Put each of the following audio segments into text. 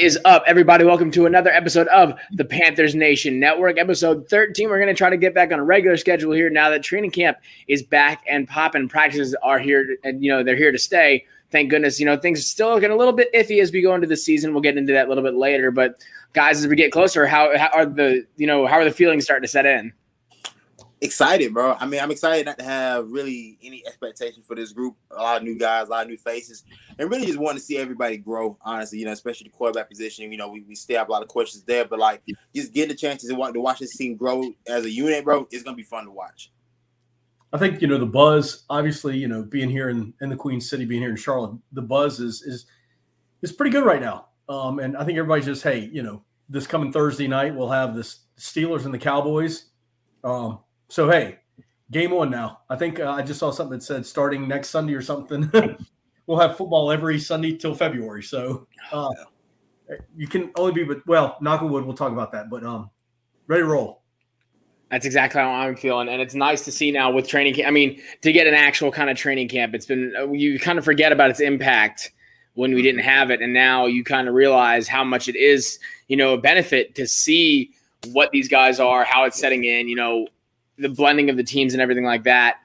is up, everybody? Welcome to another episode of the Panthers Nation Network, episode 13. We're going to try to get back on a regular schedule here now that training camp is back and popping. Practices are here, and you know they're here to stay. Thank goodness. You know things are still looking a little bit iffy as we go into the season. We'll get into that a little bit later. But guys, as we get closer, how, how are the you know how are the feelings starting to set in? Excited, bro. I mean, I'm excited not to have really any expectation for this group. A lot of new guys, a lot of new faces, and really just want to see everybody grow. Honestly, you know, especially the quarterback position. You know, we, we still have a lot of questions there, but like just getting the chances to watch, to watch this team grow as a unit, bro, it's gonna be fun to watch. I think you know the buzz. Obviously, you know, being here in, in the Queen City, being here in Charlotte, the buzz is is is pretty good right now. Um, and I think everybody's just, hey, you know, this coming Thursday night, we'll have the Steelers and the Cowboys. Um, so hey, game one now. I think uh, I just saw something that said starting next Sunday or something. we'll have football every Sunday till February. So uh, you can only be, but well, knock on wood. We'll talk about that. But um, ready to roll. That's exactly how I'm feeling, and it's nice to see now with training camp. I mean, to get an actual kind of training camp, it's been uh, you kind of forget about its impact when we didn't have it, and now you kind of realize how much it is, you know, a benefit to see what these guys are, how it's setting in. You know, the blending of the teams and everything like that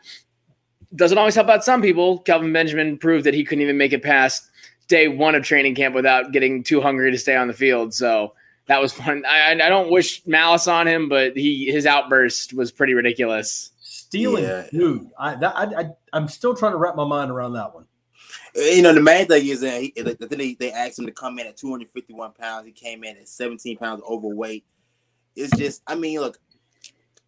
doesn't always help out some people. Kelvin Benjamin proved that he couldn't even make it past day one of training camp without getting too hungry to stay on the field. So that was fun. I, I don't wish malice on him, but he his outburst was pretty ridiculous. Stealing yeah. food. I, that, I, I I'm still trying to wrap my mind around that one. You know, the main thing is that he, they, they asked him to come in at 251 pounds. He came in at 17 pounds overweight. It's just, I mean, look,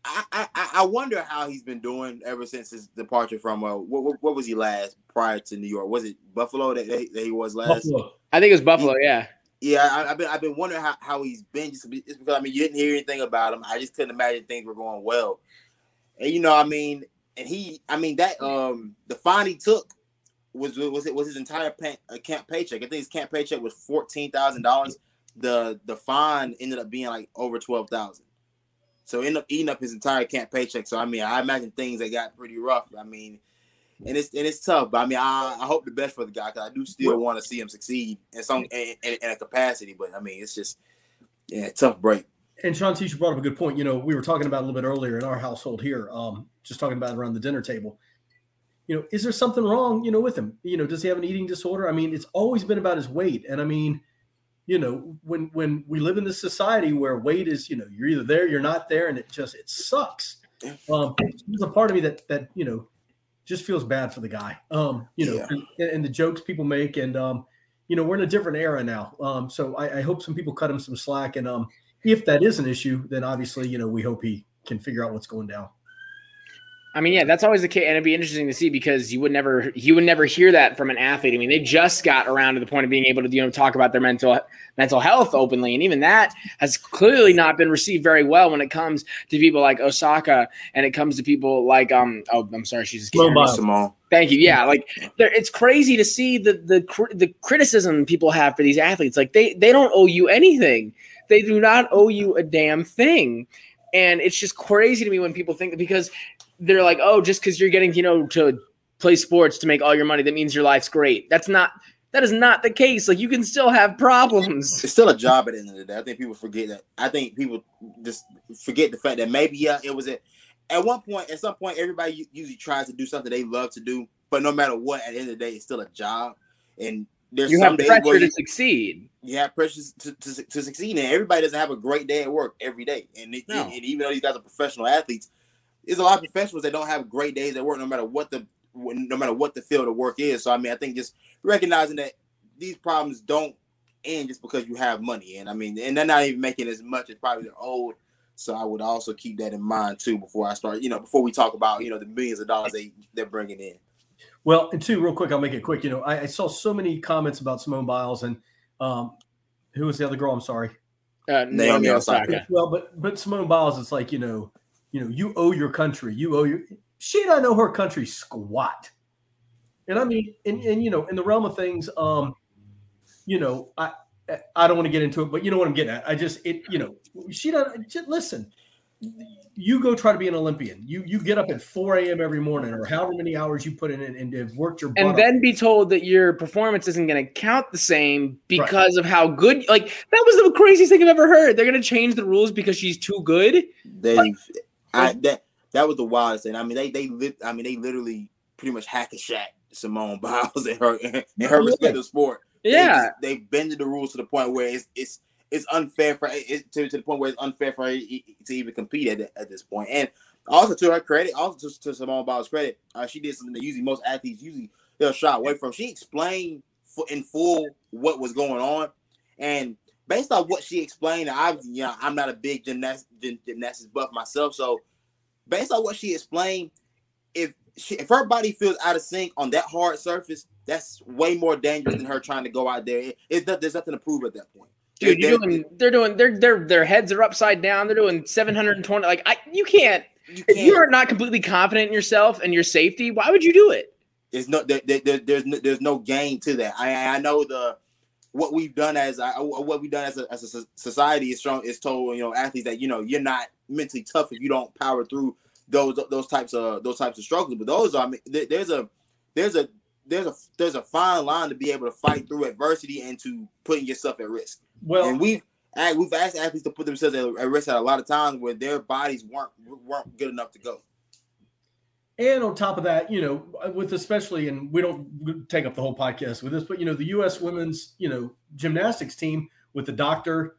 I, I, I wonder how he's been doing ever since his departure from uh what, what was he last prior to New York? Was it Buffalo that, that he was last? Buffalo. I think it was Buffalo. He, yeah. Yeah, I, have been I've been wondering how, how he's been just, just because I mean you didn't hear anything about him. I just couldn't imagine things were going well. And you know, I mean, and he, I mean that um the fine he took was was it was his entire pay, uh, camp paycheck. I think his camp paycheck was fourteen thousand dollars. The the fine ended up being like over twelve thousand. So end up eating up his entire camp paycheck. So I mean, I imagine things that got pretty rough. I mean, and it's and it's tough. But I mean, I, I hope the best for the guy because I do still want to see him succeed in some in, in, in, a capacity. But I mean, it's just yeah, tough break. And Sean Teacher brought up a good point. You know, we were talking about a little bit earlier in our household here, um, just talking about around the dinner table. You know, is there something wrong? You know, with him? You know, does he have an eating disorder? I mean, it's always been about his weight, and I mean you know when when we live in this society where weight is you know you're either there you're not there and it just it sucks. Um there's a part of me that that you know just feels bad for the guy. Um you know yeah. and, and, the jokes people make and um you know we're in a different era now. Um so I, I hope some people cut him some slack and um if that is an issue then obviously you know we hope he can figure out what's going down I mean, yeah, that's always the case, and it'd be interesting to see because you would never you would never hear that from an athlete. I mean, they just got around to the point of being able to you know talk about their mental mental health openly, and even that has clearly not been received very well when it comes to people like Osaka, and it comes to people like um oh I'm sorry she's just Simone. Thank you. Yeah, like it's crazy to see the the the criticism people have for these athletes. Like they they don't owe you anything. They do not owe you a damn thing. And it's just crazy to me when people think because they're like, oh, just because you're getting, you know, to play sports to make all your money, that means your life's great. That's not that is not the case. Like you can still have problems. It's still a job at the end of the day. I think people forget that. I think people just forget the fact that maybe yeah, it was a, at one point, at some point, everybody usually tries to do something they love to do, but no matter what, at the end of the day, it's still a job. And there's you some have pressure to succeed. You have pressure to, to, to, succeed, and everybody doesn't have a great day at work every day. And, it, no. and, and even though these guys are professional athletes, there's a lot of professionals that don't have great days at work, no matter what the no matter what the field of work is. So I mean, I think just recognizing that these problems don't end just because you have money, and I mean, and they're not even making as much as probably the old. So I would also keep that in mind too before I start. You know, before we talk about you know the millions of dollars they they're bringing in. Well, and two, real quick, I'll make it quick. You know, I, I saw so many comments about Simone Biles and um, who was the other girl? I'm sorry. Uh, Naomi Osaka. Well, but but Simone Biles, it's like you know you know, you owe your country. You owe your. She don't know her country squat. And I mean, and, and you know, in the realm of things, um, you know, I I don't want to get into it, but you know what I'm getting at. I just it, you know, she don't just listen. you go try to be an Olympian. You you get up at 4 a.m. every morning or however many hours you put in and, and have worked your and then be told that your performance isn't going to count the same because right. of how good like that was the craziest thing I've ever heard. They're going to change the rules because she's too good. They like, I that that was the wildest thing. I mean they they lit I mean they literally pretty much hack a shack Simone Biles and her in her respective sport. Yeah. They, they bended the rules to the point where it's it's it's unfair for it to, to the point where it's unfair for her to even compete at, at this point. And also to her credit, also to, to Simone Biles' credit, uh, she did something that usually most athletes usually they'll shy away from. She explained in full what was going on, and based on what she explained, I you know I'm not a big gymnast, gymnastics buff myself, so based on what she explained, if she, if her body feels out of sync on that hard surface, that's way more dangerous than her trying to go out there. It, it, there's nothing to prove at that point. Dude, you're doing, they're doing, their their their heads are upside down. They're doing 720. Like, I, you can't, you can't. If you are not completely confident in yourself and your safety, why would you do it? There's no, there, there, there's no, there's no gain to that. I, I know the what we've done as uh, what we've done as a, as a society is strong is told you know athletes that you know you're not mentally tough if you don't power through those those types of those types of struggles. But those are I mean, there's a there's a there's a there's a fine line to be able to fight through adversity and to putting yourself at risk. Well, and we've we've asked athletes to put themselves at risk at a lot of times where their bodies weren't weren't good enough to go. And on top of that, you know, with especially, and we don't take up the whole podcast with this, but you know, the U.S. women's, you know, gymnastics team with the doctor,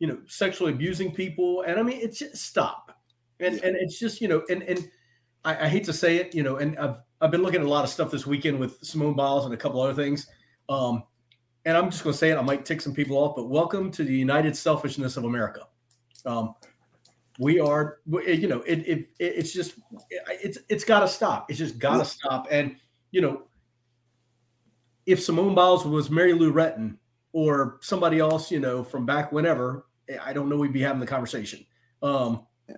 you know, sexually abusing people, and I mean, it's just stop, and yeah. and it's just you know, and and I, I, hate to say it, you know, and I've I've been looking at a lot of stuff this weekend with Simone Biles and a couple other things, um, and I'm just going to say it. I might tick some people off, but welcome to the United Selfishness of America. Um, we are, you know, it, it it's just it's it's got to stop. It's just got to stop. And you know, if Simone Biles was Mary Lou Retton or somebody else, you know, from back whenever, I don't know we'd be having the conversation. Um, yeah.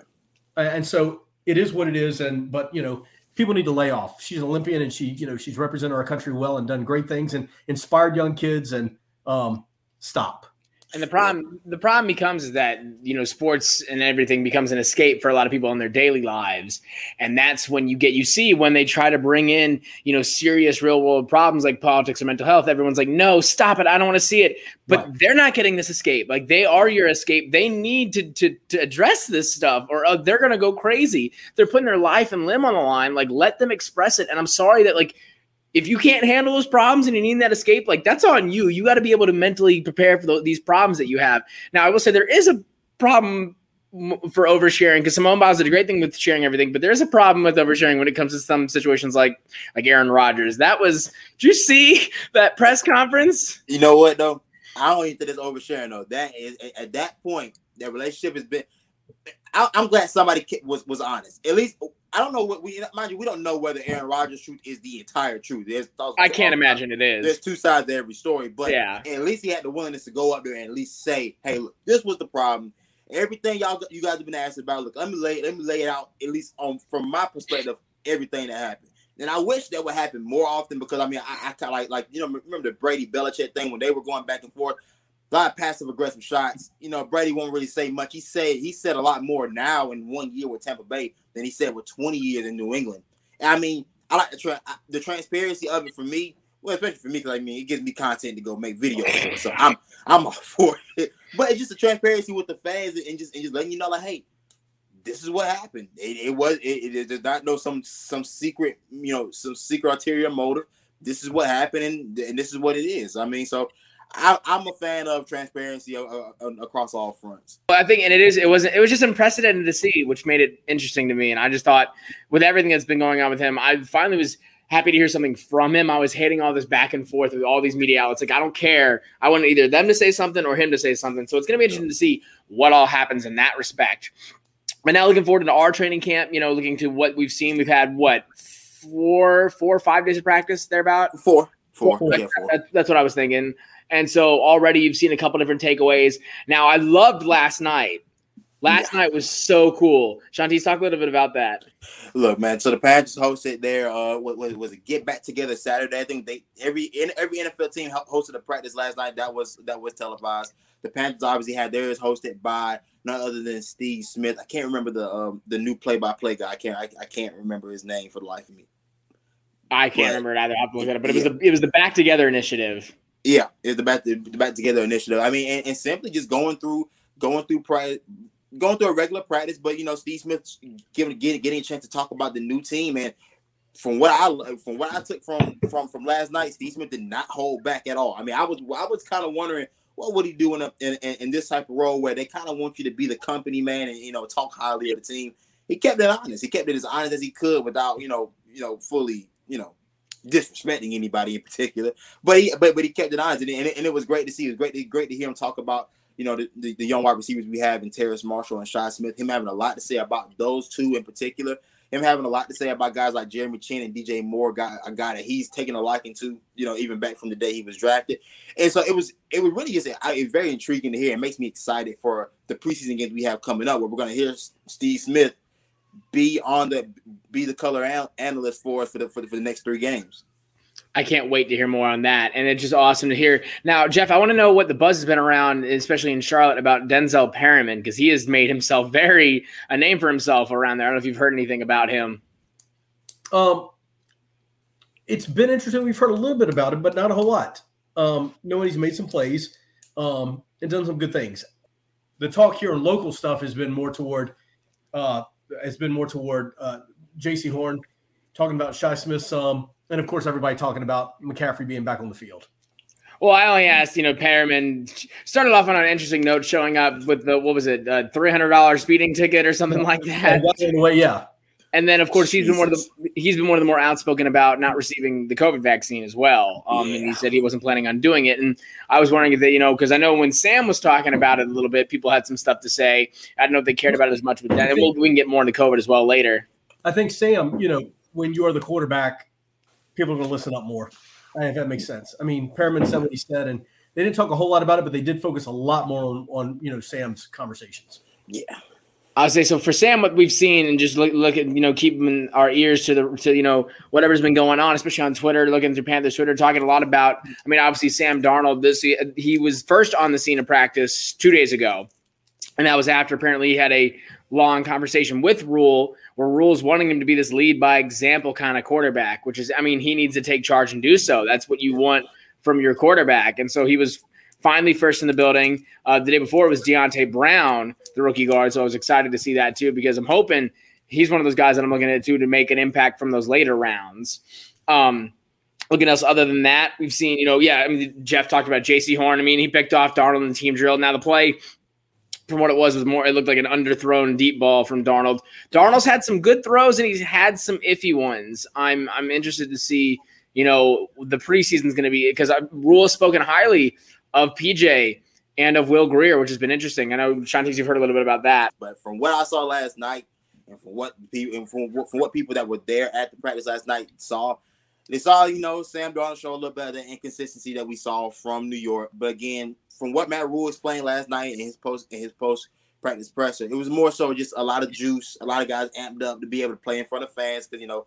and so it is what it is. And but you know, people need to lay off. She's an Olympian and she, you know, she's represented our country well and done great things and inspired young kids and um, stop. And the problem, the problem becomes is that you know sports and everything becomes an escape for a lot of people in their daily lives, and that's when you get you see when they try to bring in you know serious real world problems like politics or mental health. Everyone's like, no, stop it, I don't want to see it. But right. they're not getting this escape. Like they are your escape. They need to to, to address this stuff, or uh, they're gonna go crazy. They're putting their life and limb on the line. Like let them express it. And I'm sorry that like if you can't handle those problems and you need that escape, like that's on you. You got to be able to mentally prepare for the, these problems that you have. Now, I will say there is a problem for oversharing because Simone Biles did a great thing with sharing everything, but there's a problem with oversharing when it comes to some situations like like Aaron Rodgers. That was. Did you see that press conference? You know what though? I don't even think it's oversharing though. That is at that point, that relationship has been. I, am glad somebody was was honest. At least I don't know what we mind you. We don't know whether Aaron Rodgers' truth is the entire truth. There's I can't imagine it is. There's two sides to every story, but yeah, at least he had the willingness to go up there and at least say, "Hey, look, this was the problem. Everything y'all you guys have been asked about. Look, let me lay let me lay it out at least on from my perspective. Everything that happened." And I wish that would happen more often because I mean I, I kind of like like you know remember the Brady Belichick thing when they were going back and forth a lot of passive aggressive shots. You know, Brady won't really say much. He said he said a lot more now in one year with Tampa Bay than he said with 20 years in New England. And I mean, I like the tra- the transparency of it for me. Well, especially for me, because I mean, it gives me content to go make videos for. So I'm I'm all for it. But it's just the transparency with the fans and just and just letting you know, like, hey, this is what happened. It, it was it, it does not know some some secret, you know, some secret ulterior motive. This is what happened, and, and this is what it is. I mean, so I, am a fan of transparency uh, uh, across all fronts. Well, I think, and it is, it wasn't, it was just unprecedented to see, which made it interesting to me. And I just thought, with everything that's been going on with him, I finally was happy to hear something from him. I was hating all this back and forth with all these media outlets. Like, I don't care. I want either them to say something or him to say something. So it's going to be interesting to see what all happens in that respect. But now looking forward to our training camp, you know, looking to what we've seen. We've had what four, four or five days of practice there about four. Four. four. Yeah, four. That's, that's what I was thinking. And so already you've seen a couple different takeaways. Now I loved last night. Last yeah. night was so cool. Shanti, talk a little bit about that. Look, man. So the Panthers hosted their uh, what, what was it? Get back together Saturday. I think they every in every NFL team hosted a practice last night. That was that was televised. The Panthers obviously had theirs hosted by none other than Steve Smith. I can't remember the um, the new play by play guy. I can't I, I, can't remember his name for the life of me. I can't but, remember it either. I'll look it up. But it was the it was the Back Together initiative. Yeah, it's the back the, back together initiative. I mean, and, and simply just going through going through going through a regular practice, but you know, Steve Smith giving getting getting a chance to talk about the new team and from what I from what I took from from from last night, Steve Smith did not hold back at all. I mean, I was I was kind of wondering what would he do in, a, in, in this type of role where they kind of want you to be the company man and you know talk highly of the team. He kept it honest. He kept it as honest as he could without you know you know fully you know disrespecting anybody in particular. But he but but he kept it honest and it, and it was great to see. It was great to, great to hear him talk about you know, the, the, the, young wide receivers we have in Terrace Marshall and Shi Smith, him having a lot to say about those two in particular, him having a lot to say about guys like Jeremy Chinn and DJ Moore, guy, a guy that he's taken a liking to, you know, even back from the day he was drafted. And so it was it was really just it's very intriguing to hear. It makes me excited for the preseason games we have coming up, where we're going to hear Steve Smith be on the be the color analyst for us for the, for the for the next three games. I can't wait to hear more on that. And it's just awesome to hear. Now, Jeff, I want to know what the buzz has been around, especially in Charlotte, about Denzel Perryman, because he has made himself very a name for himself around there. I don't know if you've heard anything about him. Um, it's been interesting. We've heard a little bit about him, but not a whole lot. Um, knowing he's made some plays um, and done some good things. The talk here on local stuff has been more toward uh, has been more toward uh, Jaycee Horn talking about Shi Smith some and of course, everybody talking about McCaffrey being back on the field. Well, I only asked, you know, Perryman started off on an interesting note, showing up with the what was it, three hundred dollars speeding ticket or something like that. Anyway, yeah. And then, of course, he's Jesus. been one of the he's been one of the more outspoken about not receiving the COVID vaccine as well. Um, yeah. And he said he wasn't planning on doing it. And I was wondering if they, you know, because I know when Sam was talking about it a little bit, people had some stuff to say. I don't know if they cared about it as much, but then we'll, we can get more into COVID as well later. I think Sam, you know, when you are the quarterback people are going to listen up more. I think that makes sense. I mean, Perryman said what he said, and they didn't talk a whole lot about it, but they did focus a lot more on, on you know Sam's conversations. Yeah. I would say so for Sam, what we've seen and just look, look at you know keeping our ears to the to you know whatever's been going on, especially on Twitter, looking through Panthers Twitter, talking a lot about. I mean, obviously Sam Darnold. This he was first on the scene of practice two days ago, and that was after apparently he had a long conversation with Rhule, where Rhule's wanting him to be this lead by example kind of quarterback, which is, I mean, he needs to take charge and do so. That's what you want from your quarterback. And so he was finally first in the building. Uh, the day before it was Deonte Brown, the rookie guard. So I was excited to see that too, because I'm hoping he's one of those guys that I'm looking at too to make an impact from those later rounds. Um, looking else other than that, we've seen, you know, yeah, I mean, Jeff talked about Jaycee Horn. I mean, he picked off Darnold in the team drill. Now the play from what it was was more it looked like an underthrown deep ball from Darnold. Darnold's had some good throws and he's had some iffy ones. I'm I'm interested to see, you know, the preseason's going to be because Rhule has spoken highly of PJ and of Will Grier, which has been interesting. I know Shanti's you've heard a little bit about that. But from what I saw last night and from what people and from, from what people that were there at the practice last night saw, they saw, you know, Sam Darnold show a little bit of the inconsistency that we saw from New York. But again, from what Matt Rhule explained last night in his post in his post practice presser, it was more so just a lot of juice, a lot of guys amped up to be able to play in front of fans because you know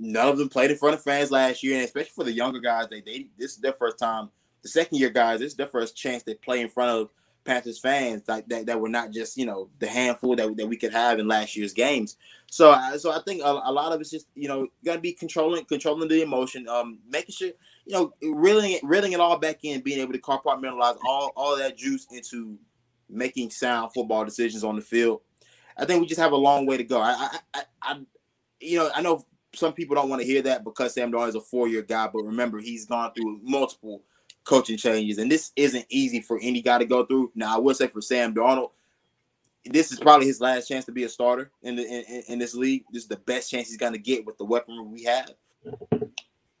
none of them played in front of fans last year, and especially for the younger guys, they they this is their first time. The second year guys, is their first chance they play in front of Panthers fans like that that were not just you know the handful that, that we could have in last year's games. So so I think a, a lot of it's just you know gotta be controlling controlling the emotion, um, making sure you know, reeling it, reeling it all back in, being able to compartmentalize all, all that juice into making sound football decisions on the field. I think we just have a long way to go. I, I, I, I you know, I know some people don't want to hear that because Sam Darnold is a four-year guy, but remember he's gone through multiple coaching changes, and this isn't easy for any guy to go through. Now, I will say for Sam Darnold, this is probably his last chance to be a starter in the in, in this league. This is the best chance he's going to get with the weaponry we have.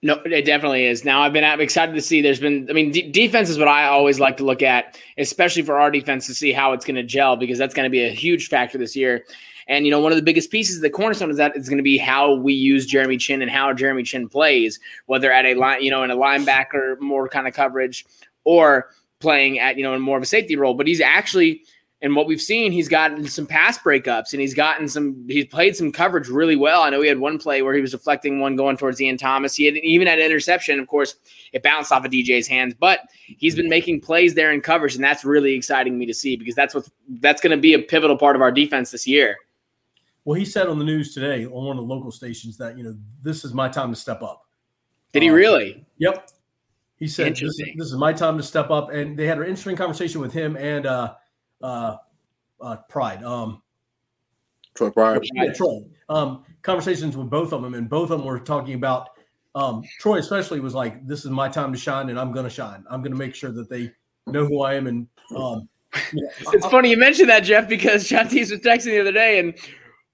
No, it definitely is. Now I've been I'm excited to see. There's been, I mean, d- defense is what I always like to look at, especially for our defense to see how it's going to gel because that's going to be a huge factor this year. And you know, one of the biggest pieces of the cornerstone is that is going to be how we use Jeremy Chinn and how Jeremy Chinn plays, whether at a line, you know, in a linebacker more kind of coverage or playing at you know in more of a safety role. But he's actually and what we've seen, he's gotten some pass breakups and he's gotten some, he's played some coverage really well. I know he had one play where he was deflecting one going towards Ian Thomas. He had even had an interception. Of course, it bounced off of DJ's hands, but he's been making plays there in coverage. And that's really exciting me to see because that's what that's going to be a pivotal part of our defense this year. Well, he said on the news today on one of the local stations that, you know, this is my time to step up. Did he um, really? Yep. He said, this, this, is my time to step up. And they had an interesting conversation with him and, uh, uh, uh, Pride. Um, Troy Pride. Yeah, Troy. Um, conversations with both of them, and both of them were talking about um, Troy, especially, was like, "This is my time to shine, and I'm going to shine. I'm going to make sure that they know who I am." And um, you know, it's I, funny you mentioned that, Jeff, because Chantis was texting the other day, and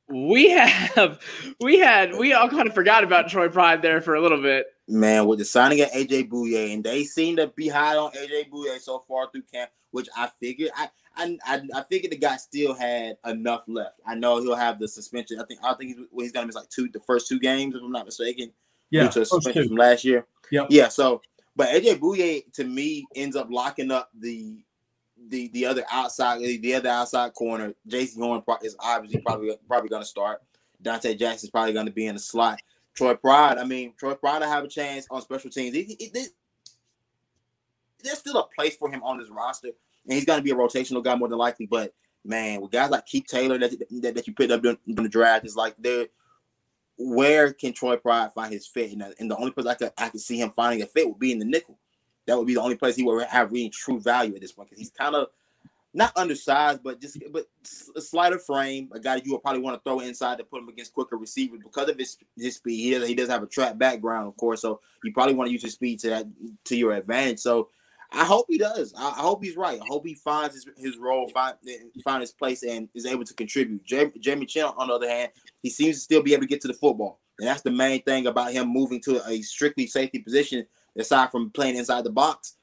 we have we had we all kind of forgot about Troy Pride there for a little bit. Man, with the signing of AJ Bouye, and they seem to be high on AJ Bouye so far through camp, which I figured I I, I, I figured the guy still had enough left. I know he'll have the suspension. I think I think he's, he's gonna miss like two the first two games if I'm not mistaken. Yeah, to suspension from last year. Yeah, yeah. So, but AJ Bouye to me ends up locking up the the the other outside the other outside corner. Jaycee Horn is obviously probably probably gonna start. Donte Jackson is probably gonna be in the slot. Troy Pride, I mean, Troy Pride will have a chance on special teams. He, he, he, there's still a place for him on this roster and he's going to be a rotational guy more than likely. But man, with guys like Keith Taylor that that, that you picked up during, the draft, is like there. Where can Troy Pride find his fit? And, and the only place I could I could see him finding a fit would be in the nickel. That would be the only place he would have really true value at this point because he's kind of not undersized, but just but a slighter frame, a guy you would probably want to throw inside to put him against quicker receivers because of his his speed. He does, he does have a trap background, of course, so you probably want to use his speed to that to your advantage. So I hope he does. I, hope he's right. I hope he finds his, his role, find find his place, and is able to contribute. Jamie Chinn, on the other hand, he seems to still be able to get to the football, and that's the main thing about him moving to a strictly safety position. Aside from playing inside the box,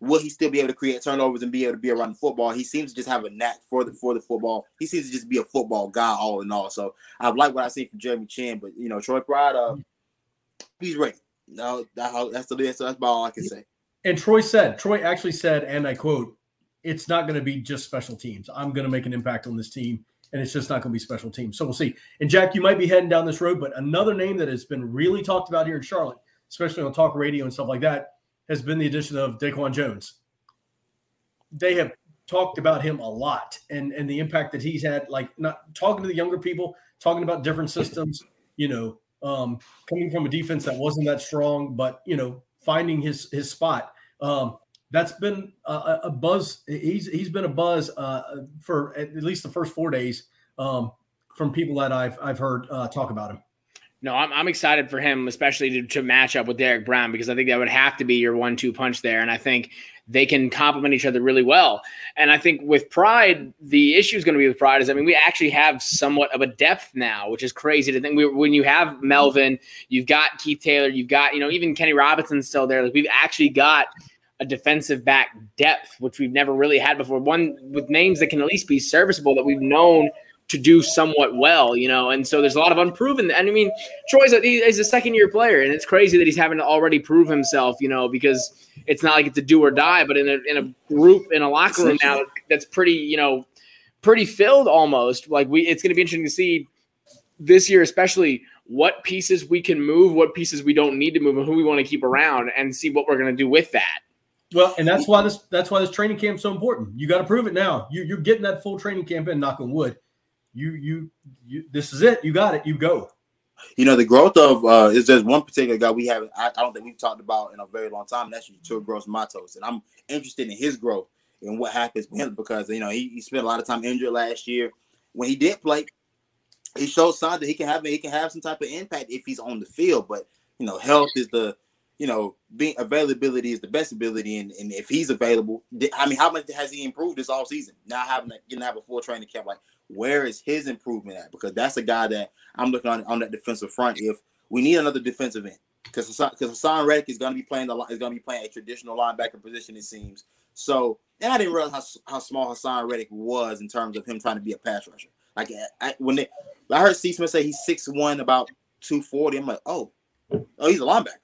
will he still be able to create turnovers and be able to be around the football? He seems to just have a knack for the for the football. He seems to just be a football guy all in all. So I like what I see from Jeremy Chinn, but you know Troy Pride, uh, he's ready. No, that's the that's, that's about all I can say. And Troy said, Troy actually said, and I quote, it's not going to be just special teams. I'm going to make an impact on this team, and it's just not going to be special teams. So we'll see. And Jack, you might be heading down this road, but another name that has been really talked about here in Charlotte, especially on talk radio and stuff like that, has been the addition of Daquan Jones. They have talked about him a lot and and the impact that he's had. Like not talking to the younger people, talking about different systems. You know, um, coming from a defense that wasn't that strong, but you know, finding his his spot. Um, that's been a, a, buzz. He's he's been a buzz uh, for at least the first four days um, from people that I've I've heard uh, talk about him. No, I'm, I'm excited for him, especially to, to match up with Derrick Brown because I think that would have to be your one-two punch there, and I think they can complement each other really well. And I think with Pride, the issue is going to be with Pride is I mean we actually have somewhat of a depth now, which is crazy to think. We, when you have Melvin, you've got Keith Taylor, you've got you know even Kenny Robinson's still there. Like we've actually got a defensive back depth, which we've never really had before. One with names that can at least be serviceable that we've known to do somewhat well, you know. And so there's a lot of unproven. And I mean, Troy's a, he's a second year player, and it's crazy that he's having to already prove himself, you know, because it's not like it's a do or die. But in a in a group in a locker room now that's pretty, you know, pretty filled almost. Like we, it's going to be interesting to see this year, especially what pieces we can move, what pieces we don't need to move, and who we want to keep around, and see what we're going to do with that. Well, and that's why this that's why this training camp is so important. You got to prove it now. You, you're getting that full training camp in, knock on wood you you you this is it. You got it. You go. You know the growth of uh is there's one particular guy we haven't I, I don't think we've talked about in a very long time. And that's Yetur Gross-Matos, and I'm interested in his growth and what happens with him because you know he, he spent a lot of time injured last year. When he did play, he showed signs that he can have he can have some type of impact if he's on the field. But you know, health is the you know, being availability is the best ability, and, and if he's available, I mean, how much has he improved this all season? Now having to, to have a full training camp, like where is his improvement at? Because that's a guy that I'm looking on on that defensive front. If we need another defensive end, because because Haason Reddick is going to be playing the is going to be playing a traditional linebacker position, it seems. So, and I didn't realize how, how small Haason Reddick was in terms of him trying to be a pass rusher. Like I, when they, I heard C. Smith say he's six one, about two forty. I'm like, oh, oh, he's a linebacker.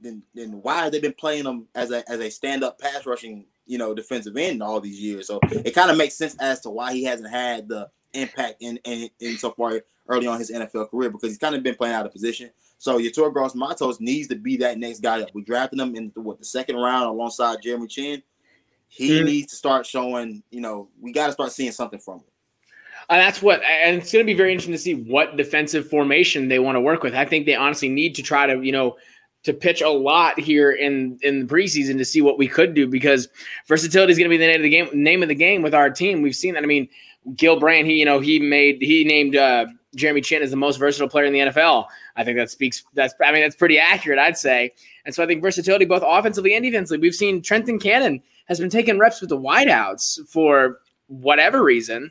Then then why have they been playing him as a as a stand up pass rushing you know, defensive end all these years. So it kind of makes sense as to why he hasn't had the impact in, in, in so far early on his NFL career because he's kind of been playing out of position. So Yetur Gross Matos needs to be that next guy that we drafted him in the, what the second round alongside Jeremy Chinn. He mm-hmm. needs to start showing, you know, we got to start seeing something from him. And that's what, and it's going to be very interesting to see what defensive formation they want to work with. I think they honestly need to try to, you know, to pitch a lot here in in the preseason to see what we could do because versatility is going to be the name of the game. Name of the game with our team. We've seen that. I mean, Gil Brandt, he you know he made he named uh, Jeremy Chinn as the most versatile player in the NFL. I think that speaks. That's I mean that's pretty accurate, I'd say. And so I think versatility both offensively and defensively. We've seen Trenton Cannon has been taking reps with the wideouts for whatever reason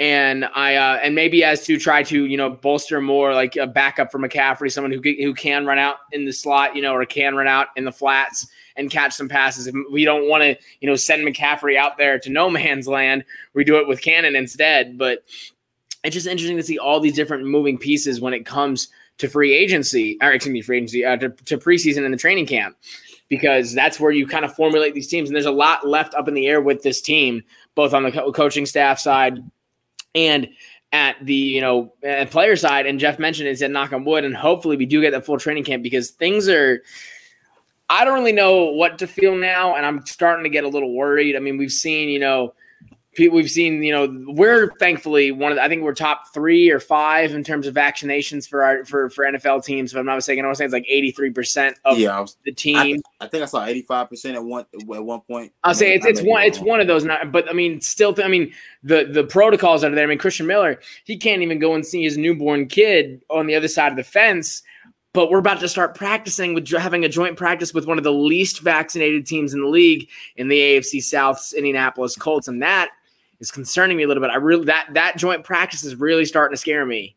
and I uh, and maybe as to try to you know bolster more like a backup for McCaffrey, someone who who can run out in the slot, you know, or can run out in the flats and catch some passes. If we don't want to you know send McCaffrey out there to no man's land, we do it with Cannon instead. But it's just interesting to see all these different moving pieces when it comes to free agency, or excuse me, free agency uh, to, to preseason and the training camp. Because that's where you kind of formulate these teams, and there's a lot left up in the air with this team, both on the co- coaching staff side, and at the you know player side, and Jeff mentioned it, said knock on wood, and hopefully we do get that full training camp because things are. I don't really know what to feel now, and I'm starting to get a little worried. I mean, we've seen you know we've seen, you know, we're thankfully one of the, I think we're top three or five in terms of vaccinations for our for for NFL teams. If I'm not mistaken, I was saying it's like 83 percent of yeah, was, the team. I, I, think I saw 85 percent at one at one point. I'll say it's, it's one it's one of those. Not, but I mean, still, I mean, the the protocols that are there. I mean, Christian Miller, he can't even go and see his newborn kid on the other side of the fence but we're about to start practicing with having a joint practice with one of the least vaccinated teams in the league in the AFC South's Indianapolis Colts, and that is concerning me a little bit. I really that that joint practice is really starting to scare me.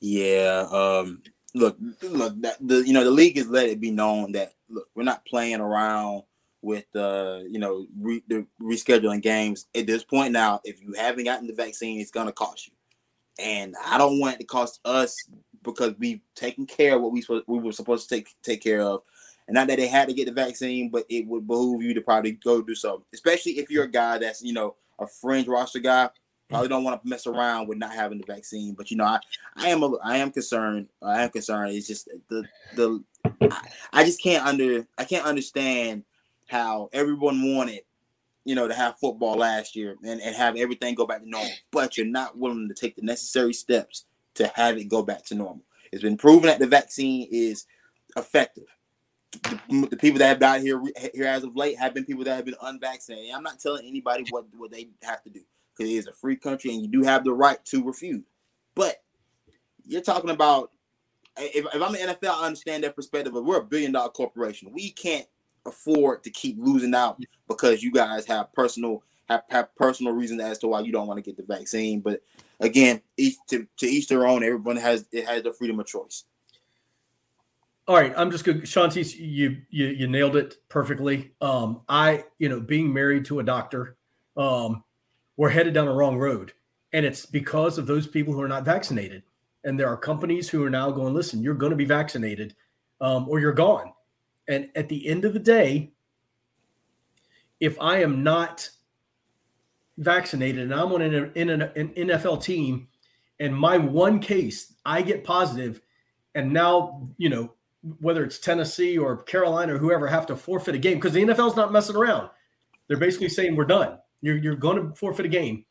Yeah. Um, look, look. That, the you know the league has let it be known that look we're not playing around with uh you know re, the rescheduling games at this point now. If you haven't gotten the vaccine, it's gonna cost you, and I don't want it to cost us because we've taken care of what we we were supposed to take take care of. And not that they had to get the vaccine, but it would behoove you to probably go do something, especially if you're a guy that's you know a fringe roster guy, probably don't want to mess around with not having the vaccine. But you know, I, I am a, I am concerned. I am concerned. It's just the the I, I just can't under I can't understand how everyone wanted you know to have football last year and, and have everything go back to normal, but you're not willing to take the necessary steps to have it go back to normal. It's been proven that the vaccine is effective the, the, people that have died here here as of late have been people that have been unvaccinated. I'm not telling anybody what what they have to do because it is a free country and you do have the right to refuse. But you're talking about if, if I'm an NFL, I understand that perspective. But we're a billion dollar corporation. We can't afford to keep losing out because you guys have personal have, have personal reasons as to why you don't want to get the vaccine. But again, each to, to each their own. Everyone has it has the freedom of choice. All right, I'm just good. Shantice, you you you nailed it perfectly. Um, I, you know, being married to a doctor, um, we're headed down the wrong road, and it's because of those people who are not vaccinated. And there are companies who are now going, listen, you're going to be vaccinated, um, or you're gone. And at the end of the day, if I am not vaccinated and I'm on an, in an, an NFL team, and my one case I get positive, and now you know whether it's Tennessee or Carolina or whoever have to forfeit a game because the NFL's not messing around. They're basically saying we're done. You're you're going to forfeit a game.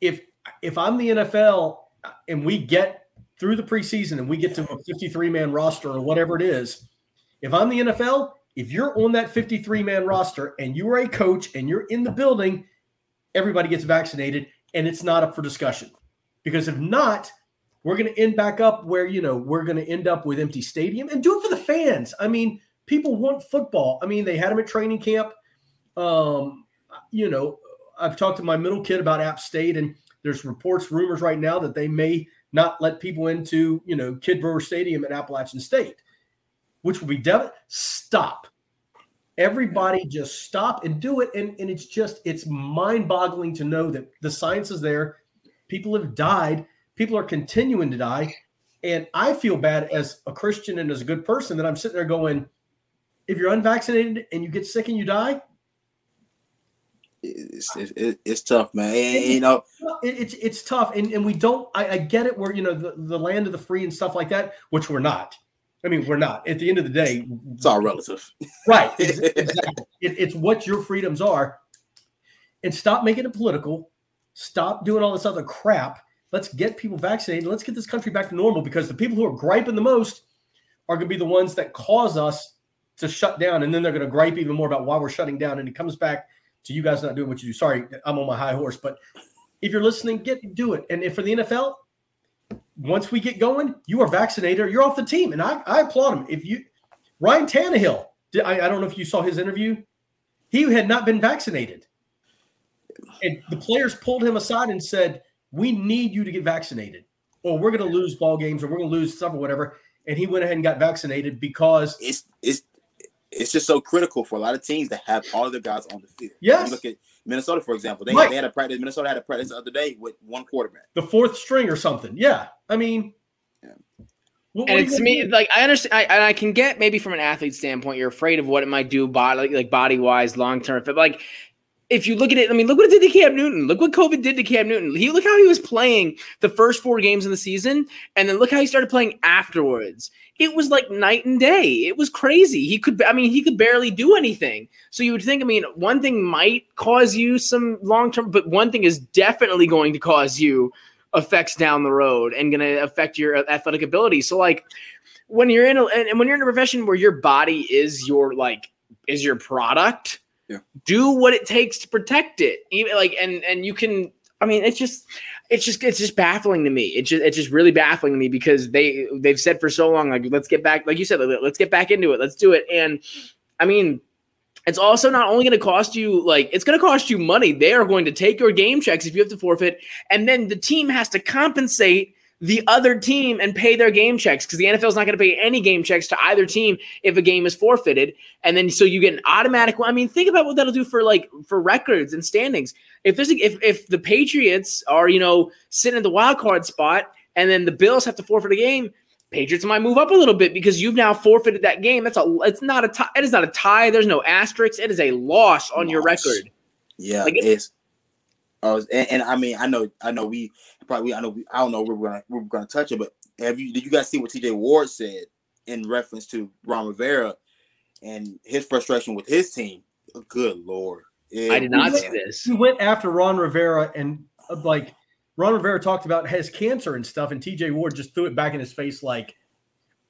If if I'm the NFL and we get through the preseason and we get to a 53 man roster or whatever it is, if I'm the NFL, if you're on that 53 man roster and you are a coach and you're in the building, everybody gets vaccinated and it's not up for discussion. Because if not, we're going to end back up where you know we're going to end up with empty stadium and do it for the fans. I mean people want football. I mean they had them at training camp. Um, you know i've talked to my middle kid about app state and there's reports rumors right now that they may not let people into you know Kidd Brewer stadium at appalachian state which will be dev- stop. Everybody just stop and do it and, and it's just it's mind-boggling to know that the science is there. People have died people are continuing to die. And I feel bad as a Christian and as a good person that I'm sitting there going, if you're unvaccinated and you get sick and you die, it's it's, it's tough, man. And, you know, it, it's it's tough, and, and we don't. I, I get it. Where you know the, the land of the free and stuff like that, which we're not. I mean, we're not. At the end of the day, it's all relative, right? Exactly. it, it's what your freedoms are, and stop making it political. Stop doing all this other crap. Let's get people vaccinated. Let's get this country back to normal because the people who are griping the most are going to be the ones that cause us to shut down, and then they're going to gripe even more about why we're shutting down. And it comes back to you guys not doing what you do. Sorry, I'm on my high horse, but if you're listening, get do it. And if for the NFL, once we get going, you are vaccinated, or you're off the team, and I, I applaud him. If you Ryan Tannehill, I, I don't know if you saw his interview, he had not been vaccinated, and the players pulled him aside and said, "We need you to get vaccinated, or we're going to lose ball games, or we're going to lose stuff, or whatever." And he went ahead and got vaccinated because it's it's it's just so critical for a lot of teams to have all of their guys on the field. Yes. look at Minnesota, for example. They, right. they had a practice. Minnesota had a practice the other day with one quarterback. The fourth string or something. Yeah. I mean, yeah. What, and it's me like I understand I, and I can get maybe from an athlete standpoint, you're afraid of what it might do body like, like body wise, long term. But like if you look at it, I mean, look what it did to Cam Newton. Look what COVID did to Cam Newton. He look how he was playing the first four games in the season, and then look how he started playing afterwards. It was like night and day. It was crazy. He could, I mean, he could barely do anything. So you would think, I mean, one thing might cause you some long term, but one thing is definitely going to cause you effects down the road and going to affect your athletic ability. So like when you're in a, and when you're in a profession where your body is your like is your product yeah. do what it takes to protect it. Even like and and you can i mean it's just it's just it's just baffling to me. It's just it's just really baffling to me because they they've said for so long like let's get back like you said let's get back into it. Let's do it. And i mean it's also not only going to cost you like it's going to cost you money. They are going to take your game checks if you have to forfeit. And then the team has to compensate the other team and pay their game checks because the NFL is not going to pay any game checks to either team if a game is forfeited. And then so you get an automatic. I mean, think about what that'll do for like for records and standings. If there's a, if if the Patriots are you know sitting in the wild card spot and then the Bills have to forfeit a game. Patriots might move up a little bit because you've now forfeited that game. That's a. It's not a tie. It is not a tie. There's no asterisks. It is a loss on loss. your record. Yeah, like it's. Uh, and, and, I mean, I know, I know, we probably, I know, we, I don't know where we're gonna, we're gonna touch it, but have you, did you guys see what T.J. Ward said in reference to Ron Rivera and his frustration with his team? Good lord, I did not see this. He went after Ron Rivera and uh, like Ron Rivera talked about has cancer and stuff, and T.J. Ward just threw it back in his face like,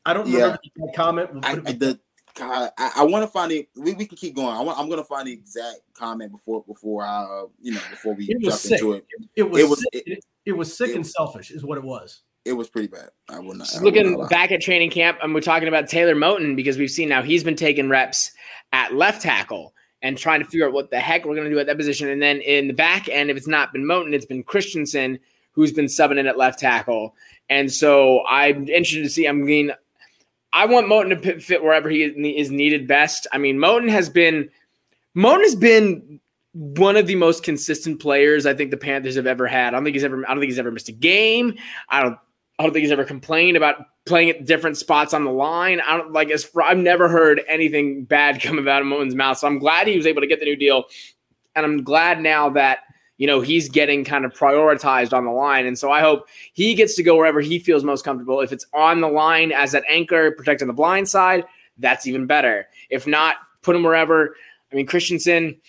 I don't remember yeah. that comment. I, the, God, I, I want to find it. We, we can keep going. I want, I'm going to find the exact comment before before I, uh, you know, before we jump sick. into it. It, it was it was, sick. It, it was sick it, and selfish, is what it was. It was pretty bad. I will not. I looking not back at training camp, and we're talking about Taylor Moton because we've seen now he's been taking reps at left tackle and trying to figure out what the heck we're going to do at that position. And then in the back end, if it's not been Moton, it's been Christensen who's been subbing in at left tackle. And so I'm interested to see. I mean, I want Moton to fit wherever he is needed best. I mean, Moton has been Moton has been one of the most consistent players I think the Panthers have ever had. I don't think he's ever I don't think he's ever missed a game. I don't I don't think he's ever complained about playing at different spots on the line. I don't like as I've never heard anything bad come out of Moton's mouth. So I'm glad he was able to get the new deal. And I'm glad now that you know, he's getting kind of prioritized on the line. And so I hope he gets to go wherever he feels most comfortable. If it's on the line as that anchor, protecting the blind side, that's even better. If not, put him wherever. I mean, Christensen.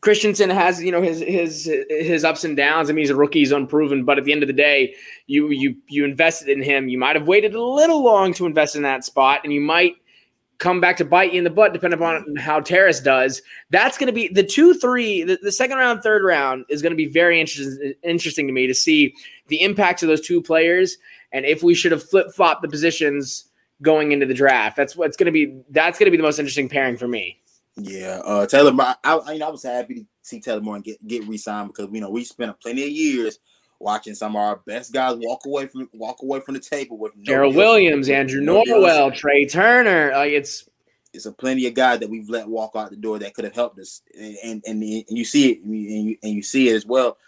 Christensen has, you know, his his his ups and downs. I mean, he's a rookie, he's unproven, but at the end of the day, you you you invested in him. You might have waited a little long to invest in that spot, and you might come back to bite you in the butt, depending upon how Terrace does. That's going to be the two, three, the, the, second round, third round is going to be very interesting, interesting to me to see the impacts of those two players and if we should have flip flopped the positions going into the draft. That's what's going to be. That's going to be the most interesting pairing for me. Yeah, uh, Taylor. I, I, you know, I was happy to see Taylor Moore get get re-signed because you know we spent a plenty of years watching some of our best guys walk away from walk away from the table with Gerald Williams, Andrew Norwell, Trey Turner. Like it's it's a plenty of guys that we've let walk out the door that could have helped us, and and, and you see it, and you, and you see it as well.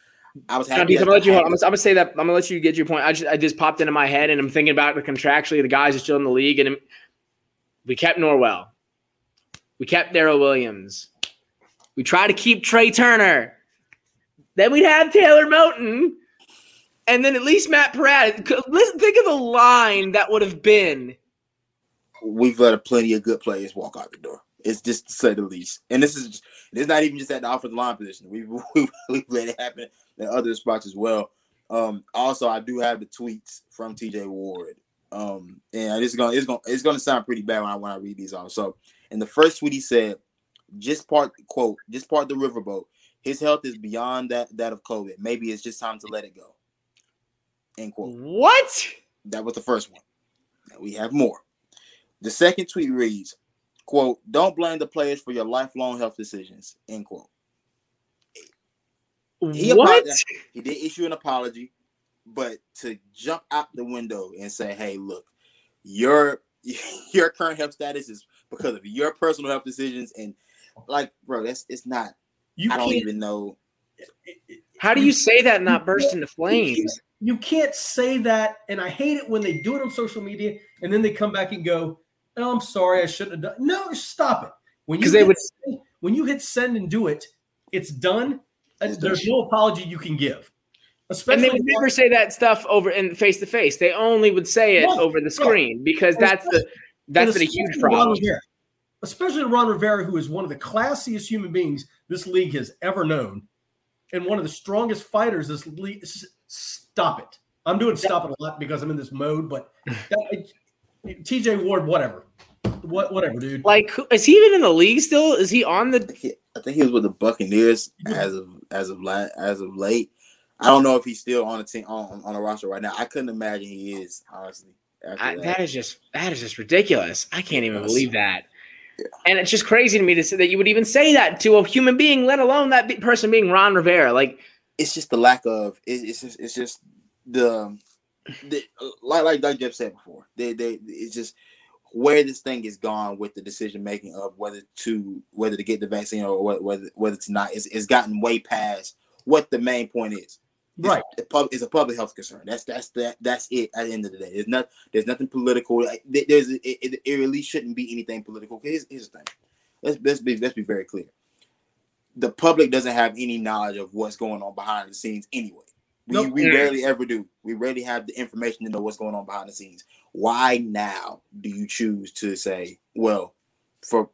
I was happy. I'm gonna let you. I'm gonna, I'm gonna, say that. I'm gonna let you get your point. I just, I just popped into my head, and I'm thinking about the contractually, the guys are still in the league, and we kept Norwell, we kept Daryl Williams, We try to keep Trey Turner. Then we'd have Taylor Moton. And then at least Matt Paradis. Listen, think of the line that would have been. We've let plenty of good players walk out the door. It's just to say the least. And this is it's not even just at the offensive line position. We've, we've, we've let it happen in other spots as well. Um, also, I do have the tweets from TJ Ward. Um, and it's gonna it's gonna it's gonna sound pretty bad when I when I read these off. So in the first tweet he said, just part quote, just part the riverboat. His health is beyond that that of COVID. Maybe it's just time to let it go. End quote. What? That was the first one. Now we have more. The second tweet reads, quote, don't blame the players for your lifelong health decisions, end quote. He what? He did issue an apology, but to jump out the window and say, "Hey, look, your your current health status is because of your personal health decisions," and like, bro, that's it's not. You I don't even know. How do you say that and not burst into flames? You can't say that, and I hate it when they do it on social media and then they come back and go, "Oh, I'm sorry, I shouldn't have done." No, stop it. When you they would when you hit send and do it, it's done there's no apology you can give. Especially and they would never say that stuff over in face to face. They only would say it over the screen because that's the that's been a huge problem. here, especially Ron Rivera, who is one of the classiest human beings this league has ever known, and one of the strongest fighters this league. Stop it! I'm doing stop it a lot because I'm in this mode, but that, TJ Ward, whatever, what, whatever, dude. Like, is he even in the league still? Is he on the? I think he was with the Buccaneers as of as of la- as of late. I don't know if he's still on the team on on a roster right now. I couldn't imagine he is honestly. I, that. that is just that is just ridiculous. I can't even believe that. Yeah. And it's just crazy to me to say that you would even say that to a human being, let alone that person being Ron Rivera. Like, it's just the lack of. It, it's just it's just the, the like like like Jeff said before. They they it's just where this thing is gone with the decision making of whether to whether to get the vaccine or whether whether to not It's, is gotten way past what the main point is. Right, it's, it's a public health concern. That's that's that that's it. At the end of the day, there's not there's nothing political. There's it, it, it really shouldn't be anything political. Here's, here's the thing. Let's let's be let's be very clear. The public doesn't have any knowledge of what's going on behind the scenes anyway. We, nope. we rarely ever do. We rarely have the information to know what's going on behind the scenes. Why now do you choose to say, well, for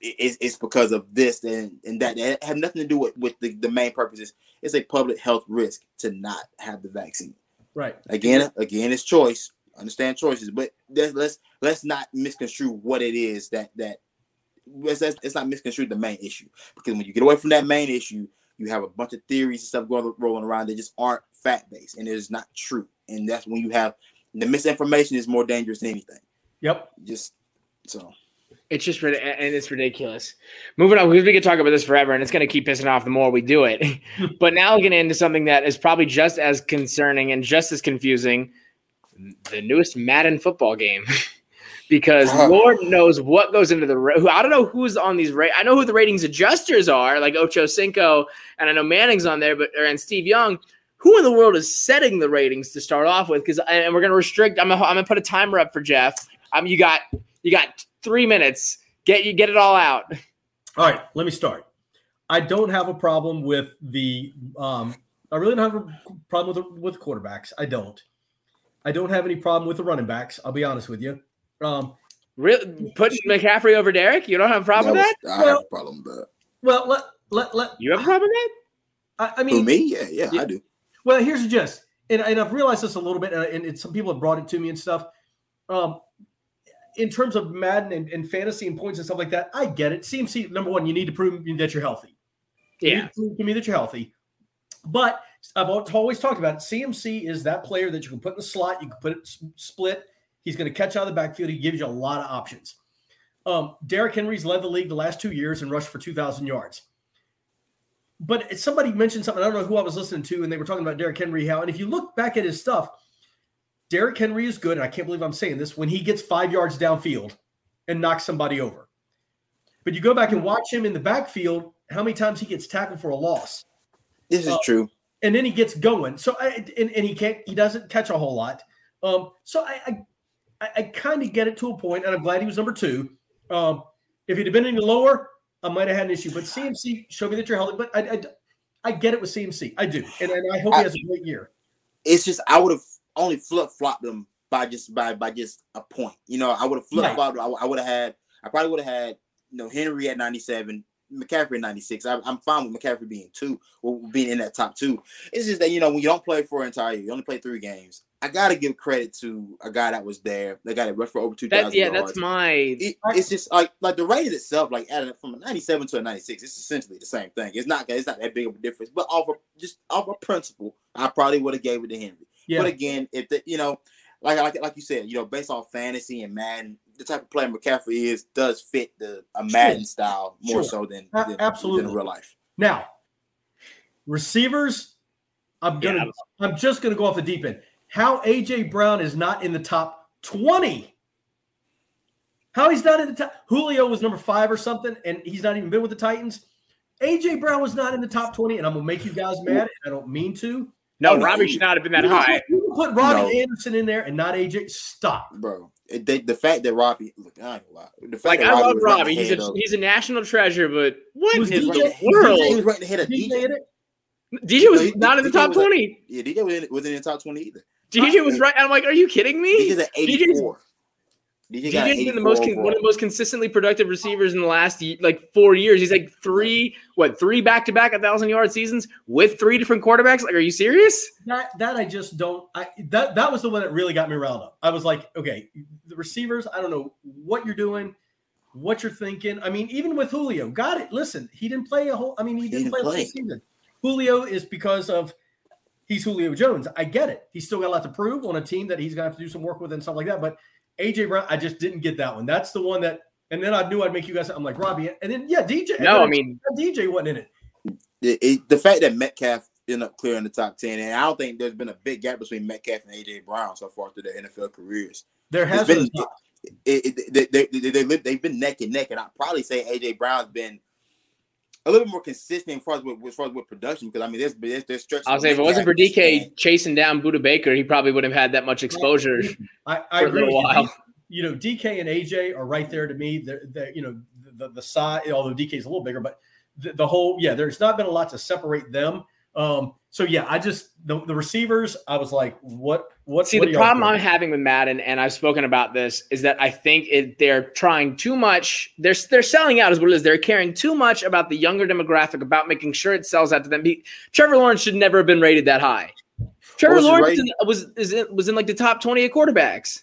it's, it's because of this and, and that it have nothing to do with, with the, the main purposes. It's a public health risk to not have the vaccine. Right. Again, again, it's choice. Understand choices, but let's let's not misconstrue what it is that that let's, let's not misconstrue the main issue because when you get away from that main issue, you have a bunch of theories and stuff going rolling around that just aren't fact based and it is not true. And that's when you have the misinformation is more dangerous than anything. Yep. Just so. It's just and it's ridiculous. Moving on, because we could talk about this forever, and it's going to keep pissing off the more we do it. but now we're getting into something that is probably just as concerning and just as confusing: the newest Madden football game. because uh-huh. Lord knows what goes into the. I don't know who's on these. Ra- I know who the ratings adjusters are, like Ocho Cinco, and I know Manning's on there, but and Steve Young. Who in the world is setting the ratings to start off with? Because and we're gonna restrict. I'm gonna, I'm gonna put a timer up for Jeff. Um, you got you got three minutes. Get you get it all out. All right, let me start. I don't have a problem with the. Um, I really don't have a problem with with quarterbacks. I don't. I don't have any problem with the running backs. I'll be honest with you. Um, really, put McCaffrey over Derrick? You don't have a problem with that? I well, have a problem with that. Well, let let let. You have a problem with that? I, I mean, For me, yeah, yeah, yeah, I do. Well, here's the gist, and, and I've realized this a little bit, and, and some people have brought it to me and stuff. Um, in terms of Madden and, and, fantasy and points and stuff like that, I get it. CMC number one, you need to prove that you're healthy. Yeah, prove to me that you're healthy. But I've always talked about it. CMC is that player that you can put in the slot, you can put it split, He's going to catch out of the backfield. He gives you a lot of options. Um, Derrick Henry's led the league the last two years and rushed for 2,000 yards. But somebody mentioned something. I don't know who I was listening to, and they were talking about Derrick Henry. How, and if you look back at his stuff, Derrick Henry is good. And I can't believe I'm saying this when he gets five yards downfield and knocks somebody over. But you go back and watch him in the backfield, how many times he gets tackled for a loss. This is uh, true. And then he gets going. So I and, and he can't he doesn't catch a whole lot. Um, so I, I I, I kind of get it to a point, and I'm glad he was number two. Um, if he'd have been any lower, I might have had an issue, but CMC showed me that you're healthy. But I, I, I get it with CMC. I do, and, and I hope he has a great year. It's just I would have only flip flopped them by just by by just a point. You know, I would have flip flopped. Right. I, I would have had. I probably would have had. You know, Henry at 97, McCaffrey at 96. I, am fine with McCaffrey being two, or being in that top two. It's just that you know when you don't play for an entire year, you only play three games. I gotta give credit to a guy that was there. The guy that rushed for over two thousand. Yeah, yards. that's my. It, it's just like like the rating itself, like adding it from a ninety-seven to a ninety-six. It's essentially the same thing. It's not it's not that big of a difference, but off of just off a of principle, I probably would have gave it to Henry. Yeah. But again, if the you know, like like like you said, you know, based on fantasy and Madden, the type of player McCaffrey is does fit the a Madden sure. style more sure. so than, than absolutely than real life. Now, receivers, I'm gonna yeah. I'm just gonna go off the deep end how AJ Brown is not in the top 20. How he's not in the top. Julio was number five or something, and he's not even been with the Titans. AJ Brown was not in the top 20, and I'm gonna make you guys mad. I don't mean to. No, Robbie should not have been that high. You put Robbie no. Anderson in there and not AJ. Stop, bro. The, the fact that Robbie, look, I ain't lie. The fact like I Robbie love Robbie, he's a, he's a national treasure, but what in his DJ, world? He was right ahead of DJ. DJ, DJ was not in the top was 20. yeah, DJ wasn't, wasn't in the top 20 either. DJ was right. I'm like, are you kidding me? DJ's at 84. DJ's, DJ's been the most con- one of the most consistently productive receivers in the last like four years. He's like three, what three back to back a thousand yard seasons with three different quarterbacks. Like, are you serious? That that I just don't. I that that was the one that really got me riled up. I was like, okay, the receivers. I don't know what you're doing, what you're thinking. I mean, even with Julio, got it. Listen, he didn't play a whole. I mean, he, he didn't, didn't play, play. the season. Julio is because of he's Julio Jones. I get it. He's still got a lot to prove on a team that he's going to have to do some work with and stuff like that. But AJ Brown, I just didn't get that one. That's the one that, and then I knew I'd make you guys. I'm like Robbie, and then yeah, DJ. No, I mean DJ wasn't in it. It, it. The fact that Metcalf ended up clearing the top ten, and I don't think there's been a big gap between Metcalf and AJ Brown so far through their NFL careers. There has been. It, it, they, they, they, they, they've been neck and neck, and I'd probably say AJ Brown's been a little bit more consistent as far as with, as far as with production because I mean there's there's, there's stretches. I'll say if it wasn't for DK chasing down Budda Baker, he probably wouldn't have had that much exposure. I, I agree. You. you know, DK and AJ are right there to me. They're, they're you know the the size, although DK is a little bigger, but the, the whole yeah, there's not been a lot to separate them. Um, so yeah, I just the, the receivers, I was like, what what see what the problem I'm having with Madden, and I've spoken about this, is that I think it, they're trying too much. They're they're selling out is what it is. They're caring too much about the younger demographic, about making sure it sells out to them. Trevor Lawrence should never have been rated that high. Trevor Lawrence was is in, was in like the top 20 of quarterbacks.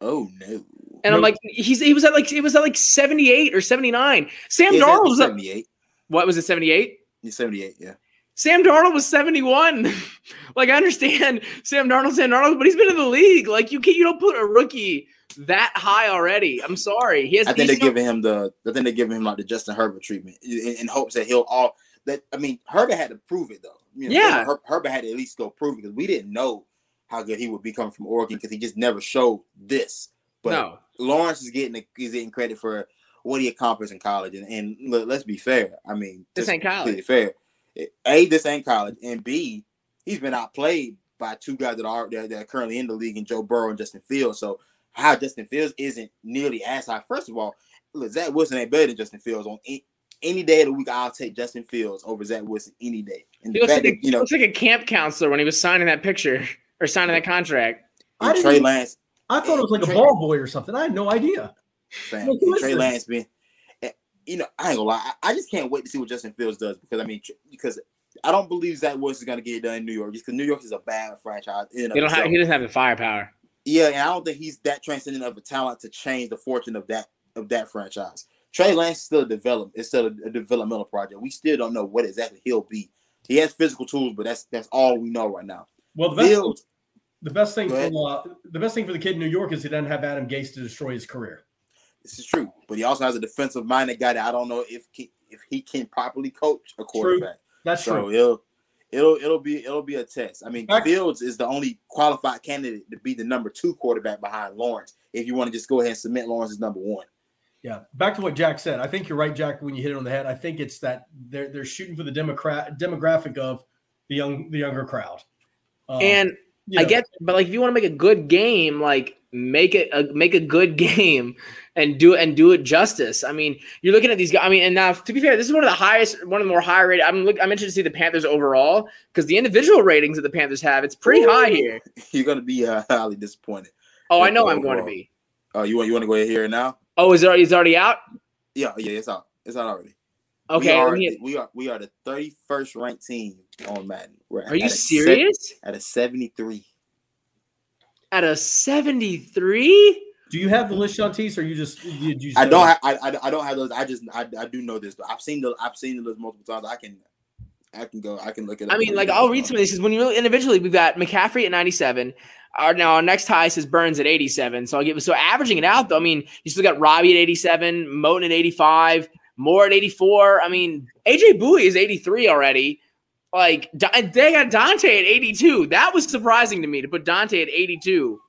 Oh no. And no. I'm like, he's he was at like it was at like 78 or 79. Sam Darnold was 78. What was it, 78? 78, yeah. Sam Darnold was 71. like I understand Sam Darnold, Sam Darnold, but he's been in the league. Like you can't you don't put a rookie that high already. I'm sorry. He has I think they're giving him the I think they're giving him like the Justin Herbert treatment in, in hopes that he'll all that I mean Herbert had to prove it though. You know, yeah. Her, Herbert had to at least go prove it because we didn't know how good he would be coming from Oregon because he just never showed this. But no. Lawrence is getting is getting credit for what he accomplished in college. And, and look, let's be fair. I mean, this ain't college. Fair a, this ain't college, and B, he's been outplayed by two guys that are that, that are currently in the league, and Joe Burrow and Justin Fields. So how Justin Fields isn't nearly as high. First of all, look, Zach Wilson ain't better than Justin Fields on any, any day of the week. I'll take Justin Fields over Zach Wilson any day. And he looks, like that, a, you know, looks like a camp counselor when he was signing that picture or signing that contract. I Trey Lance. I thought it was like Trey, a ball boy or something. I had no idea. Fam, Trey Lance been you know, I ain't gonna lie. I, just can't wait to see what Justin Fields does because I mean, because I don't believe Zach Wilson is gonna get it done in New York just because New York is a bad franchise. they don't have, he doesn't have the firepower. Yeah, and I don't think he's that transcendent of a talent to change the fortune of that of that franchise. Trey Lance is still a develop, it's still a, a developmental project. We still don't know what exactly he'll be. He has physical tools, but that's that's all we know right now. Well, the best, Fields, the best thing for uh, the best thing for the kid in New York is he doesn't have Adam Gase to destroy his career. This is true, but he also has a defensive minded guy that I don't know if he, if he can properly coach a quarterback. True. That's so true. He'll, it'll it'll be it'll be a test. I mean, Back- Fields is the only qualified candidate to be the number two quarterback behind Lawrence. If you want to just go ahead and submit Lawrence as number one. Yeah, back to what Jack said. I think you're right, Jack. When you hit it on the head, I think it's that they're they're shooting for the democrat demographic of the young the younger crowd. Um, and you I get, but like if you want to make a good game, like make it a, make a good game and do it and do it justice. I mean, you're looking at these guys. I mean, and now to be fair, this is one of the highest, one of the more high rated. I'm look, I'm interested to see the Panthers overall because the individual ratings that the Panthers have, it's pretty high here. You're gonna be uh, highly disappointed. Oh, I Yeah, know I'm going to be. Oh, you want you want to go ahead here now? Oh, is it already, is it already out? Yeah, yeah, it's out. It's out already. Okay. we are, we are we are the 31st ranked team on Madden. We're are you at a se- serious? at a 73. At a 73? do you have the list, Shantice, or you just you, you just I don't have I, I, I don't have those. I just I, I do know this, but I've seen the I've seen the list multiple times. I can I can go I can look at it. I mean, like I'll read some of these because when you really individually, we've got McCaffrey at 97. Our now our next highest is Burns at 87. So I'll give so averaging it out though. I mean, you still got Robbie at 87, Moton at 85, Moore at 84. I mean, AJ Bouye is 83 already. Like they got Donte at 82. That was surprising to me to put Donte at 82.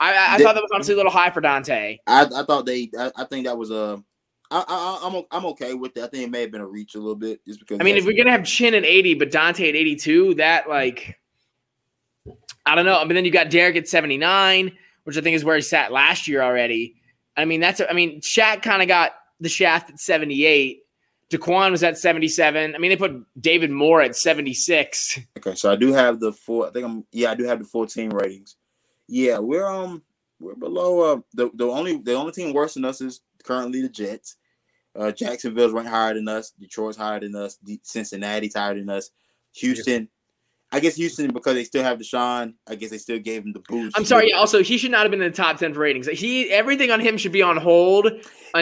I, I, I They- thought that was honestly a little high for Donte. I, I thought they I, I think that was a I, I I'm I'm okay with it. I think it may have been a reach a little bit just because. I mean, if we're gonna have Chinn at 80, but Donte at 82, that like I don't know. But then you got Derrick at 79, which I think is where he sat last year already. I mean, that's I mean, Shaq kind of got the shaft at 78. DaQuan was at 77. I mean, they put David Moore at 76. Okay, so I do have the four. I think I'm. Yeah, I do have the full team ratings. Yeah, we're um we're below. Uh, the the only the only team worse than us is currently the Jets. Uh, Jacksonville's ranked higher than us. Detroit's higher than us. D- Cincinnati's higher than us. Houston. I guess Houston because they still have Deshaun. I guess they still gave him the boost. I'm sorry. Also, he should not have been in the top 10 for ratings. He everything on him should be on hold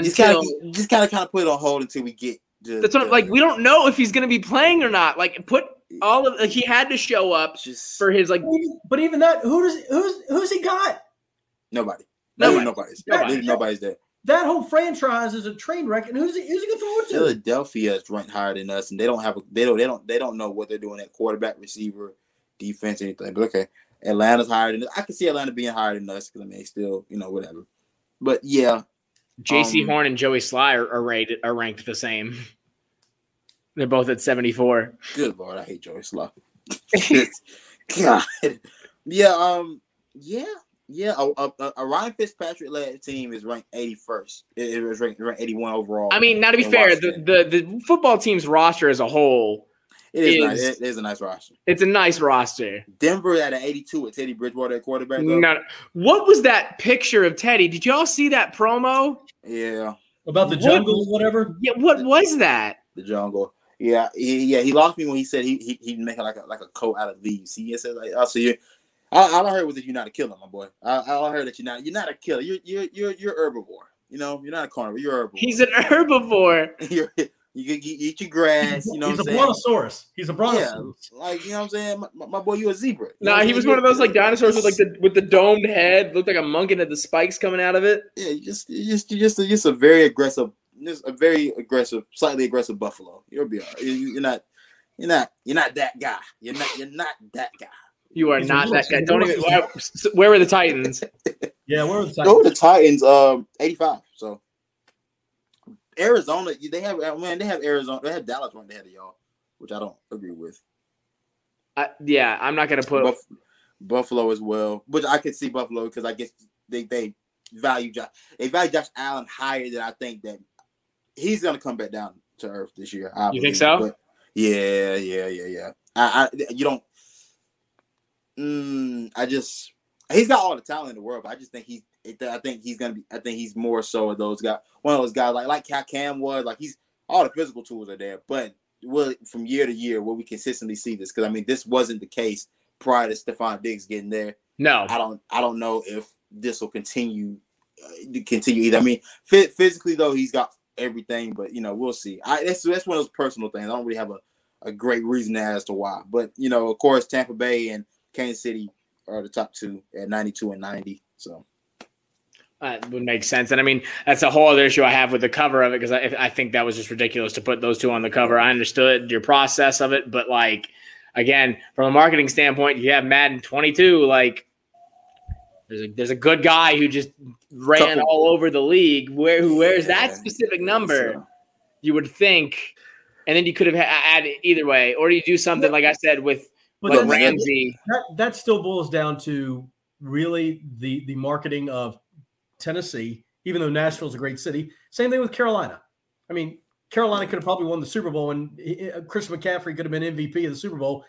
just kind until. of just kind of kind of put it on hold until we get. The, That's what the- like we don't know if he's going to be playing or not. Like put all of like, he had to show up just for his like But even that, who does who's who's he got? nobody. Nobody. Nobody. Nobody's. Nobody. Literally Nobody's there. That whole franchise is a train wreck, and who's he, who's he going to throw it to? Philadelphia is ranked higher than us, and they don't have a they don't they don't they don't know what they're doing at quarterback, receiver, defense, anything. But okay, Atlanta's higher than us. I can see Atlanta being higher than us because I mean they still you know whatever. But yeah, Jaycee Um, Horn and Joey Slye are, are rated are ranked the same. They're both at 74. good lord, I hate Joey Slaw. God, yeah, um, yeah, yeah. A, a, a Ryan Fitzpatrick led team is ranked eighty first. It, it was ranked, ranked eighty one overall. I mean, now to be fair, the, Washington. the the football team's roster as a whole, it is, is- nice. It, it is a nice roster. it's a nice roster. Denver at an eighty two with Teddy Bridgewater at quarterback. though. No, what was that picture of Teddy? Did y'all see that promo? Yeah, About the What- jungle or whatever? Yeah, what was that? the jungle. Yeah, he, yeah, he lost me when he said he he he'd make like a like a coat out of leaves. He said like, "Oh, so you." All, all I heard was that you're not a killer, my boy. All, all I heard that you're not you're not a killer. You're you're you're you're herbivore. You know, you're not a carnivore. You're herbivore. He's an herbivore. you're, you can eat your grass. You know He's a what I'm saying? brontosaurus. He's a Yeah, brontosaurus. like you know what I'm saying. My, my- my boy, you a zebra. You Nah, he was one of those like dinosaurs with like the with the domed head, looked like a monk and had the spikes coming out of it. yeah, you just just you just just a very aggressive, just a very aggressive, slightly aggressive buffalo. You'll be all right. You- You're not. You're not. You're not that guy. You're not. You're not that guy. You are He's not that guy. Don't even. Where, where were the Titans? Yeah, where was the Go to the Titans. Um, 85. Arizona, they have man, they have Arizona, they have Dallas right ahead of y'all, which I don't agree with. Uh, yeah, I'm not gonna put. Buff- Buffalo as well, which I could see Buffalo because I guess they they value Josh, they value Josh Allen higher than I think that he's gonna come back down to earth this year. I You think so? But yeah, yeah, yeah, yeah. I, I you don't. Mm, I just he's got all the talent in the world, but I just think he's. I think he's gonna be. I think he's more so of those guys. One of those guys like like Cam was. Like he's all the physical tools are there, but will from year to year will we consistently see this? Because I mean, this wasn't the case prior to Stefon Diggs getting there. No, I don't I don't know if this will continue uh, to continue either. I mean, fi- physically though, he's got everything, but you know, we'll see. I that's that's one of those personal things. I don't really have a, a great reason as to why, but you know, of course, Tampa Bay and Kansas City are the top two at 92 and 90. So that would make sense. And I mean, that's a whole other issue I have with the cover of it because I, I think that was just ridiculous to put those two on the cover. I understood your process of it, but like, again, from a marketing standpoint, you have Madden 22. Like, there's a there's a good guy who just ran Couple- all over the league. Where who wears that specific number? So, you would think, and then you could have ha- added either way, or you do something like I said with But But that's- Ramsey, that that still boils down to really the the marketing of Tennessee, even though Nashville's a great city. Same thing with Carolina. I mean, Carolina could have probably won the Super Bowl, and uh, Chris McCaffrey could have been MVP of the Super Bowl,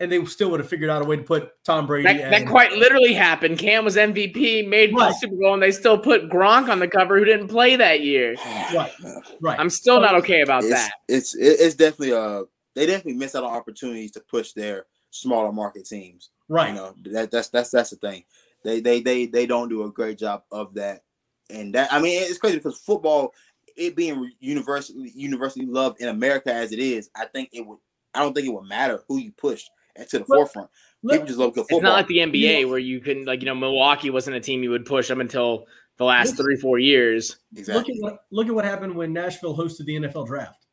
and they still would have figured out a way to put Tom Brady. that, that quite literally happened. Cam was MVP, made it to the Super Bowl, and they still put Gronk on the cover, who didn't play that year. right, right. I'm still not okay about it's, that. It's it's definitely uh they definitely miss out on opportunities to push their smaller market teams. right. You know that that's that's that's the thing. They they they they don't do a great job of that, and that I mean it's crazy because football, it being universally universally loved in America as it is, I think it would. I don't think it would matter who you push to the Well, forefront. Let- People just love good It's not like the NBA where you couldn't, like, you know, Milwaukee wasn't a team you would push them until the last three, four years. Look at what look at what happened when Nashville hosted the NFL draft,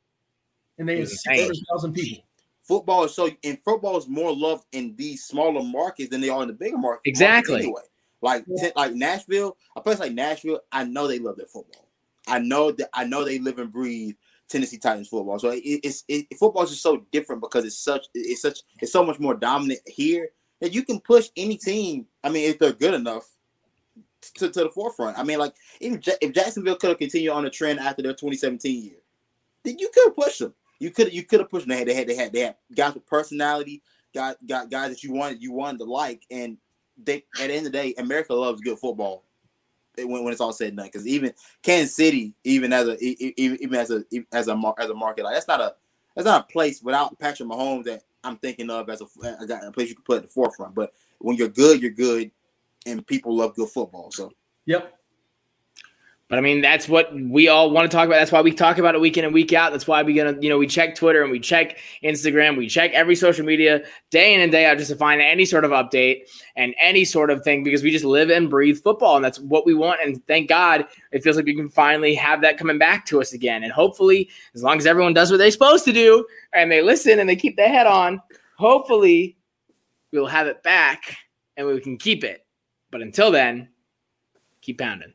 and they had was six insane. hundred thousand people. Football is so and football is more loved in these smaller markets than they are in the bigger markets. Exactly. markets Anyway, like Yeah. like Nashville, a place like Nashville, I know they love their football. I know that I know they live and breathe Tennessee Titans football. So it, it's it, football is just so different because it's such it's such it's so much more dominant here that you can push any team. I mean, if they're good enough. To, to the forefront. I mean, like if, Ja- if Jacksonville could have continued on the trend after their 2017 year, then you could have pushed them. You could you could have pushed them. They had, they had they had they had guys with personality, got got guys that you wanted you wanted to like, and they at the end of the day, America loves good football. When, when it's all said and done, because even Kansas City, even as a even, even as a as a as a market, like that's not a that's not a place without Patrick Mahomes that I'm thinking of as a, a, a place you can put at the forefront. But when you're good, you're good, and people love good football. So Yep. But I mean, that's what we all want to talk about. That's why we talk about it week in and week out. That's why we gonna, you know, we check Twitter and we check Instagram, we check every social media day in and day out just to find any sort of update and any sort of thing because we just live and breathe football and that's what we want. And thank God it feels like we can finally have that coming back to us again. And hopefully, as long as everyone does what they're supposed to do and they listen and they keep their head on, hopefully we'll have it back and we can keep it. But until then, keep pounding.